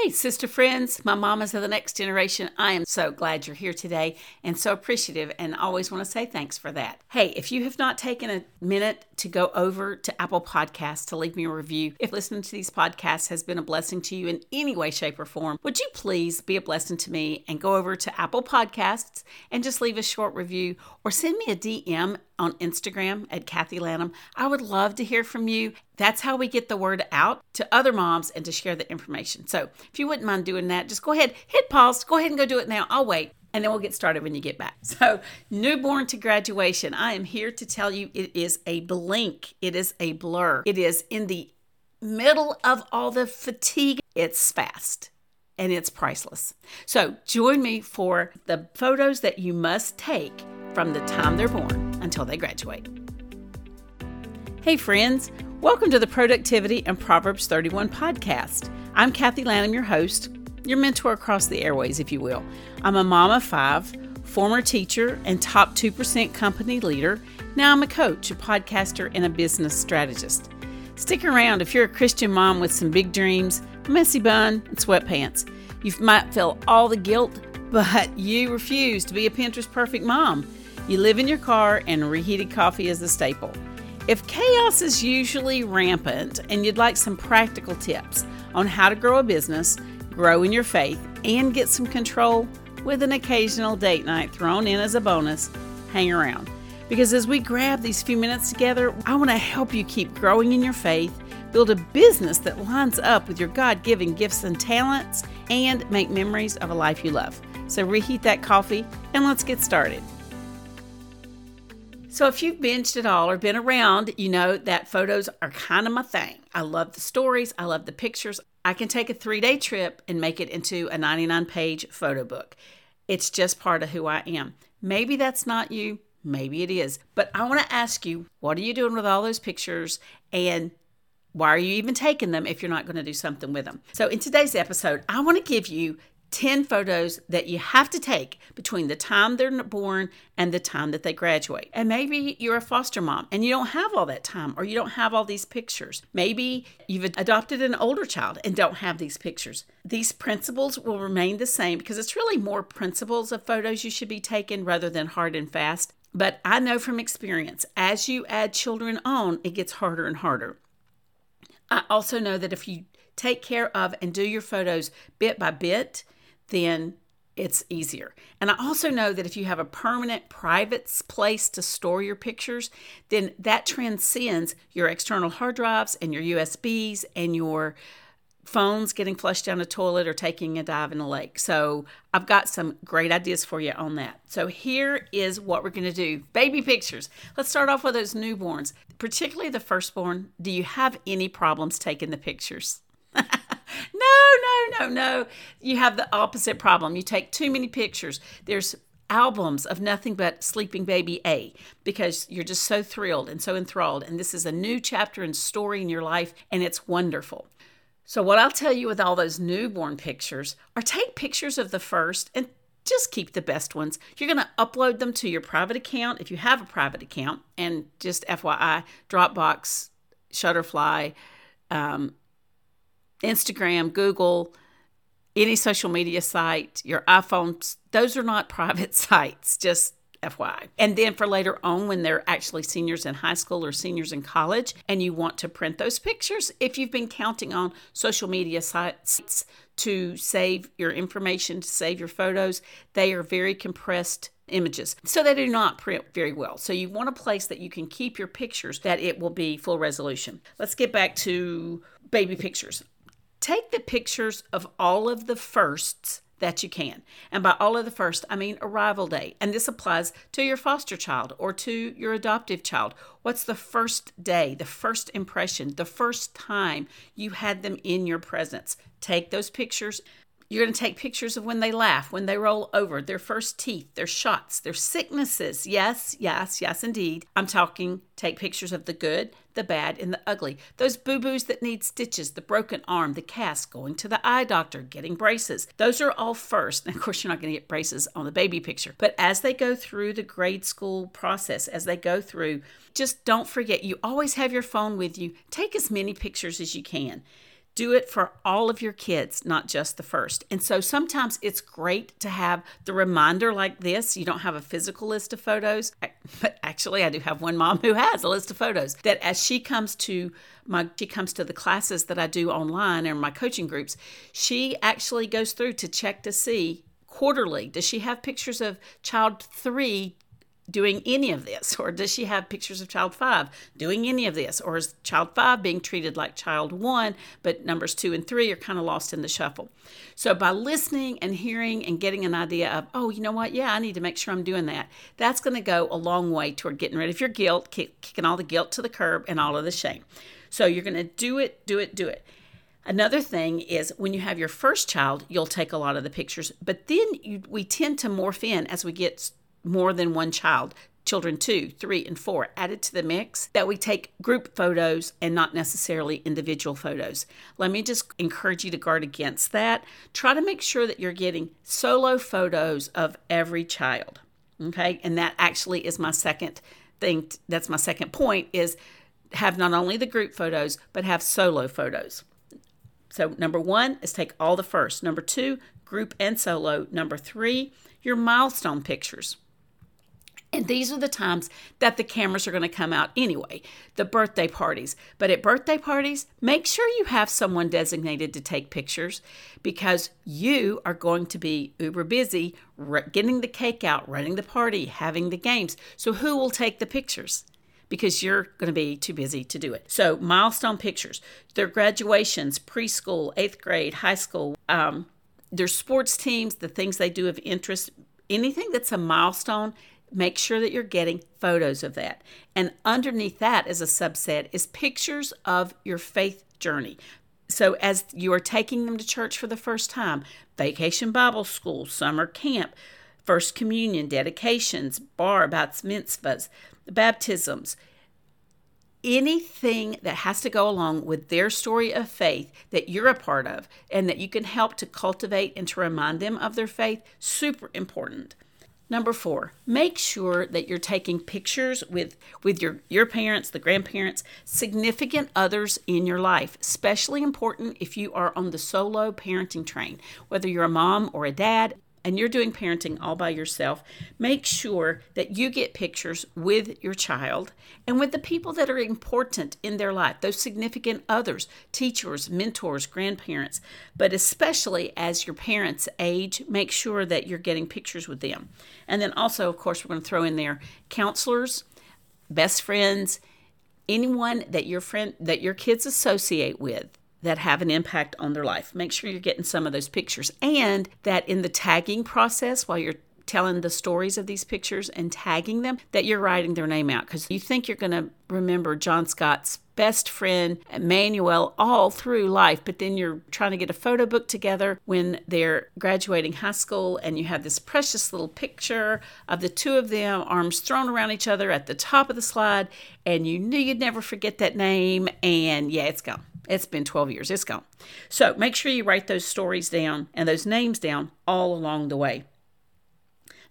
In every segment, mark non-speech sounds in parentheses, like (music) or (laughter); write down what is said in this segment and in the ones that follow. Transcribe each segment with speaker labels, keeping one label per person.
Speaker 1: Hey, sister friends, my mamas of the next generation, I am so glad you're here today and so appreciative and always want to say thanks for that. Hey, if you have not taken a minute to go over to Apple Podcasts to leave me a review, if listening to these podcasts has been a blessing to you in any way, shape, or form, would you please be a blessing to me and go over to Apple Podcasts and just leave a short review or send me a DM on Instagram at Kathy Lanham. I would love to hear from you. That's how we get the word out to other moms and to share the information. So if you wouldn't mind doing that, just go ahead, hit pause, go ahead and go do it now. I'll wait. And then we'll get started when you get back. (laughs) So, newborn to graduation, I am here to tell you it is a blink. It is a blur. It is in the middle of all the fatigue. It's fast and it's priceless. So, join me for the photos that you must take from the time they're born until they graduate. Hey, friends, welcome to the Productivity and Proverbs 31 podcast. I'm Kathy Lanham, your host, your mentor across the airways, if you will. I'm a mom of five, former teacher, and top 2% company leader. Now I'm a coach, a podcaster, and a business strategist. Stick around if you're a Christian mom with some big dreams, a messy bun, and sweatpants. You might feel all the guilt, (laughs) but you refuse to be a Pinterest perfect mom. You live in your car, and reheated coffee is a staple. If chaos is usually rampant and you'd like some practical tips on how to grow a business, grow in your faith, and get some control with an occasional date night thrown in as a bonus, hang around. Because as we grab these few minutes together, I want to help you keep growing in your faith, build a business that lines up with your God given gifts and talents, and make memories of a life you love. So reheat that coffee and let's get started. So, if you've binged at all or been around, you know that photos are kind of my thing. I love the stories, I love the pictures. I can take a three day trip and make it into a 99 page photo book. It's just part of who I am. Maybe that's not you, maybe it is. But I want to ask you what are you doing with all those pictures and why are you even taking them if you're not going to do something with them? So, in today's episode, I want to give you 10 photos that you have to take between the time they're born and the time that they graduate. And maybe you're a foster mom and you don't have all that time or you don't have all these pictures. Maybe you've adopted an older child and don't have these pictures. These principles will remain the same because it's really more principles of photos you should be taking rather than hard and fast. But I know from experience, as you add children on, it gets harder and harder. I also know that if you take care of and do your photos bit by bit, then it's easier. And I also know that if you have a permanent private place to store your pictures, then that transcends your external hard drives and your USBs and your phones getting flushed down a toilet or taking a dive in a lake. So I've got some great ideas for you on that. So here is what we're going to do. Baby pictures. Let's start off with those newborns, particularly the firstborn. Do you have any problems taking the pictures? (laughs) no, no. You have the opposite problem. You take too many pictures. There's albums of nothing but sleeping baby A because you're just so thrilled and so enthralled. And this is a new chapter and story in your life, and it's wonderful. So, what I'll tell you with all those newborn pictures are take pictures of the first and just keep the best ones. You're going to upload them to your private account if you have a private account. And just FYI, Dropbox, Shutterfly, um, Instagram, Google, any social media site, your iPhone, those are not (laughs) private sites, just FYI. And then for later on, when they're actually seniors in high school or seniors in college, and you want to print those pictures, if you've been counting on social media sites to save your information, to save your photos, they are very compressed images. So they do not print very well. So you want a place that you can keep your pictures that it will be full resolution. Let's get back to baby pictures. Take the pictures of all of the firsts that you can. And by all of the first, I mean arrival day. And this applies to your foster child or to your adoptive child. What's the first day, the first impression, the first time you had them in your presence? Take those pictures, you're going to take pictures of when they laugh, when they roll over, their first teeth, their shots, their sicknesses. Yes, yes, yes, indeed. I'm talking take pictures of the good, the bad, and the ugly. Those boo boos that need stitches, the broken arm, the cast, going to the eye doctor, getting braces. Those are all first. And (laughs) of course, you're not going to get braces on the baby picture. But as they go through the grade school process, as they go through, just don't forget you always have your phone with you. Take as many pictures as you can Do it for all of your kids, not just the first. And so sometimes it's great to have the reminder like this. You don't have a physical list of photos, but actually, I do have one mom who has a list of photos that as she comes to my she comes to the classes that I do online and my coaching groups, she actually goes through to check to see quarterly does she have pictures of child 3 doing any of this? Or does she have pictures of child five doing any of this? Or is child five being treated like child one, but numbers two and three are kind of lost in the shuffle? So, by listening and hearing and getting an idea of, oh, you know what? Yeah, I need to make sure I'm doing that, that's going to go a long way toward getting rid of your guilt, kick, kicking all the guilt to the curb and all of the shame. So, you're going to do it, do it, do it. Another thing is when you have your first child, you'll take a lot of the pictures, but then you, we tend to morph in as we get more than one child, children two, three, and four added to the mix, that we take group photos and not necessarily individual photos. Let me just encourage you to guard against that. Try to make sure that you're getting solo photos of every child. Okay, and that actually is my second thing. That's my second point is have not only the group photos, but have solo photos. So, number one is take all the first. Number two, group and solo. Number three, your milestone pictures. And these are the times that the cameras are going to come out anyway, the birthday parties. But at birthday parties, make sure you have someone designated to take pictures because you are going to be uber busy getting the cake out, running the party, having the games. So, who will take the pictures? Because you're going to be too busy to do it. So, milestone pictures, their graduations, preschool, eighth grade, high school, um, their sports teams, the things they do of interest, anything that's a milestone make sure that you're getting photos of that. And underneath that, as a subset, is pictures of your faith journey. So, as you are taking them to church for the first time, vacation Bible school, summer camp, first communion, dedications, bar, bats, mitzvahs, baptisms, anything that has to go along with their story of faith that you're a part of and that you can help to cultivate and to remind them of their faith, super important. Number four, make sure that you're taking pictures with, with your, your parents, the grandparents, significant others in your life. Especially important if you are on the solo parenting train, whether you're a mom or a dad, and you're doing parenting all by yourself, make sure that you get pictures with your child and with the people that are important in their life, those significant others, teachers, mentors, grandparents. But especially as your parents age, make sure that you're getting pictures with them. And then also, of course, we're going to throw in there counselors, best friends, anyone that your friend that your kids associate with that have an impact on their life. Make sure you're getting some of those pictures and that in the tagging process while you're telling the stories of these pictures and tagging them that you're writing their name out because you think you're going to remember John Scott's best friend Emmanuel all through life but then you're trying to get a photo book together when they're graduating high school and you have this precious little picture of the two of them arms thrown around each other at the top of the slide and you knew you'd never forget that name and yeah it's gone it's been 12 years, it's gone. So make sure you write those stories down and those names down all along the way.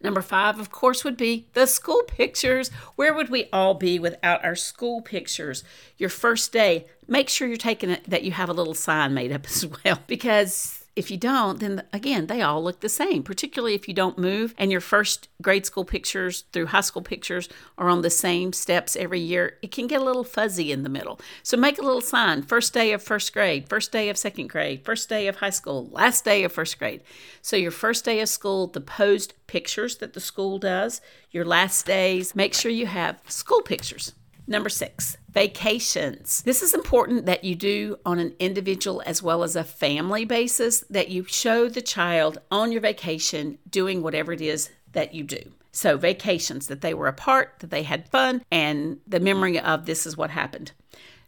Speaker 1: Number five, of course, would be the school pictures. Where would we all be without our school pictures? Your first day, make sure you're taking it that you have a little sign made up (laughs) as well because if you don't, then again, they all look the same, particularly if you don't move and your first grade school pictures through high school pictures are on the same steps every year. It can get a little fuzzy in the middle. So make a little sign first day of first grade, first day of second grade, first day of high school, last day of first grade. So your first day of school, the posed pictures that the school does, your last days, make sure you have school pictures. Number six, vacations. This is important that you do on an individual as well as a family basis, that you show the child on your vacation doing whatever it is that you do. So, vacations, that they were apart, that they had fun, and the memory of this is what happened.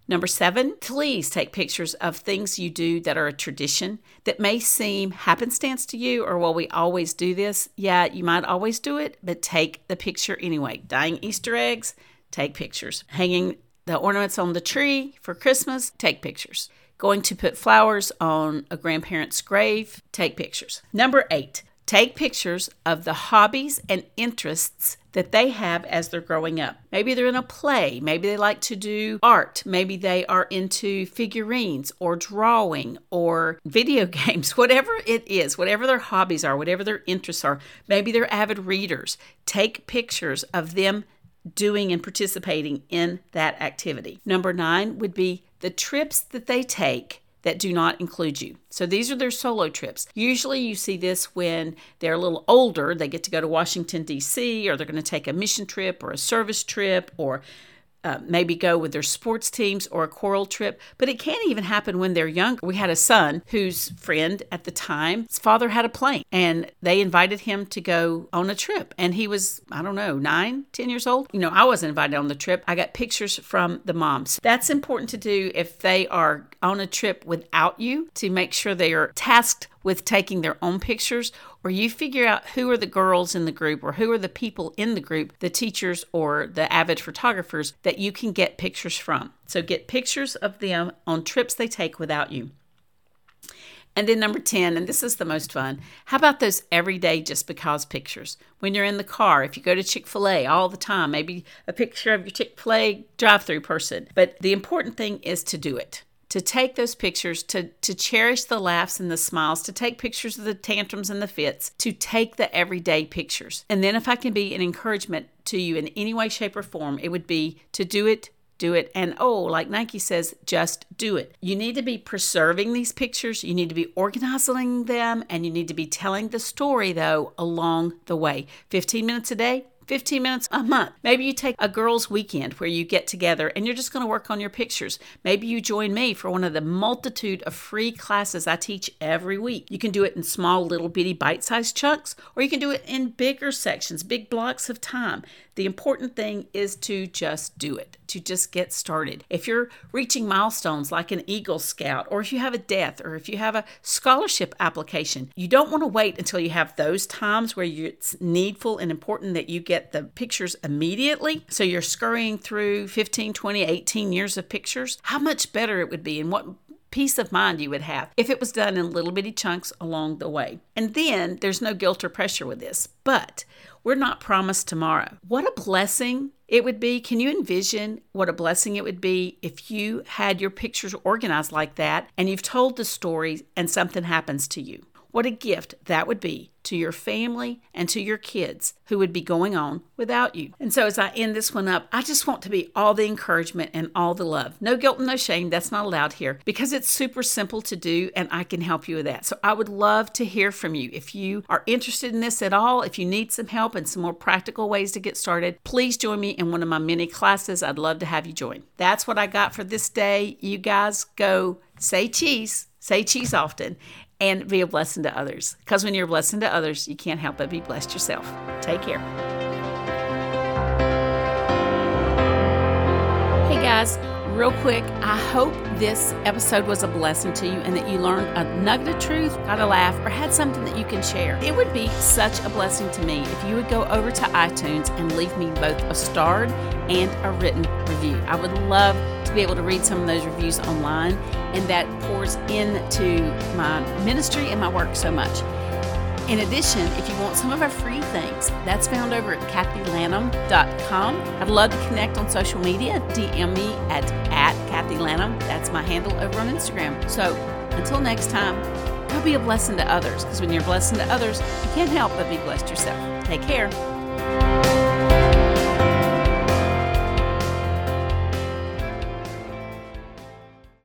Speaker 1: Number seven, please take pictures of things you do that are a tradition that may seem happenstance to you or, well, we always do this. Yeah, you might always do it, but take the picture anyway. Dyeing Easter eggs, take pictures. Hanging the ornaments on the tree for Christmas, take pictures. Going to put flowers on a grandparent's grave, take pictures. Number eight, Take pictures of the hobbies and interests that they have as they're growing up. Maybe they're in a play, maybe they like to do art, maybe they are into figurines or drawing or video (laughs) games, whatever it is, whatever their hobbies are, whatever their interests are. Maybe they're avid readers. Take pictures of them doing and participating in that activity. Number nine would be the trips that they take that do not include you. So these are their solo trips. Usually you see this when they're a little older, they get to go to Washington, D.C., or they're going to take a mission trip or a service trip or uh, maybe go with their sports teams or a choral trip, but it can even happen when they're younger. We had a son whose friend at the time, his father had a plane, and they invited him to go on a trip. And he was, I don't know, nine, ten years old. You know, I wasn't invited on the trip. I got pictures from the moms. That's important to do if they are on a trip without you to make sure they are tasked with taking their own pictures, or you figure out who are the girls in the group or who are the people in the group, the teachers or the avid photographers that you can get pictures from. So get pictures of them on trips they take without you. And then number 10, and this is the most fun, how about those everyday just because pictures? When you're in the car, if you go to Chick fil A all the time, maybe a picture of your Chick fil A drive through person. But the important thing is to do it to take those pictures, to, to cherish the laughs and the smiles, to take pictures of the tantrums and the fits, to take the everyday pictures. And then, if I can be an encouragement to you in any way, shape, or form, it would be to do it do it. And oh, like Nike says, just do it. You need to be preserving these pictures, you need to be organizing them, and you need to be telling the story, though, along the way. 15 minutes a day, 15 minutes a month. Maybe you take a girls' weekend where you get together and you're just going to work on your pictures. Maybe you join me for one of the multitude of free classes I teach every week. You can do it in small, little bitty bite sized chunks, or you can do it in bigger sections, big blocks of time. The important thing is to just do it, to just get started. If you're reaching milestones like an Eagle Scout, or if you have a death, or if you have a scholarship application, you don't want to wait until you have those times where it's needful and important that you get the pictures immediately. So you're scurrying through 15, 20, 18 years of pictures. How much better it would be, and what peace of mind you would have if it was done in little bitty chunks along the way. And then there's no guilt or pressure with this, but we're not promised tomorrow. What a blessing it would be. Can you envision what a blessing it would be if you had your pictures organized like that and you've told the story and something happens to you? What a gift that would be to your family and to your kids who would be going on without you. And so, as I end this one up, I just want to be all the encouragement and all the love. No guilt and no shame. That's not allowed here because it's super simple to do and I can help you with that. So, I would love to hear from you. If you are interested in this at all, if you need some help and some more practical ways to get started, please join me in one of my many classes. I'd love to have you join. That's what I got for this day. You guys go say cheese, say cheese often and be a blessing to others. Because when you're a blessing to others, you can't help but be blessed yourself. Take care. Hey guys, real quick, I hope this episode was a blessing to you and that you learned a nugget of truth, got a laugh, or had something that you can share. It would be such a blessing to me if you would go over to iTunes and leave me both a starred and a written review. I would love to be able to read some of those reviews online, and that pours into my ministry and my work so much. In addition, if you want some of our free things, that's found over at kathylanham.com. I'd love to connect on social media. DM me at, at Kathy Lanham. That's my handle over on Instagram. So until next time, go be a blessing to others because when you're a blessing to others, you can't help but be blessed yourself. Take care.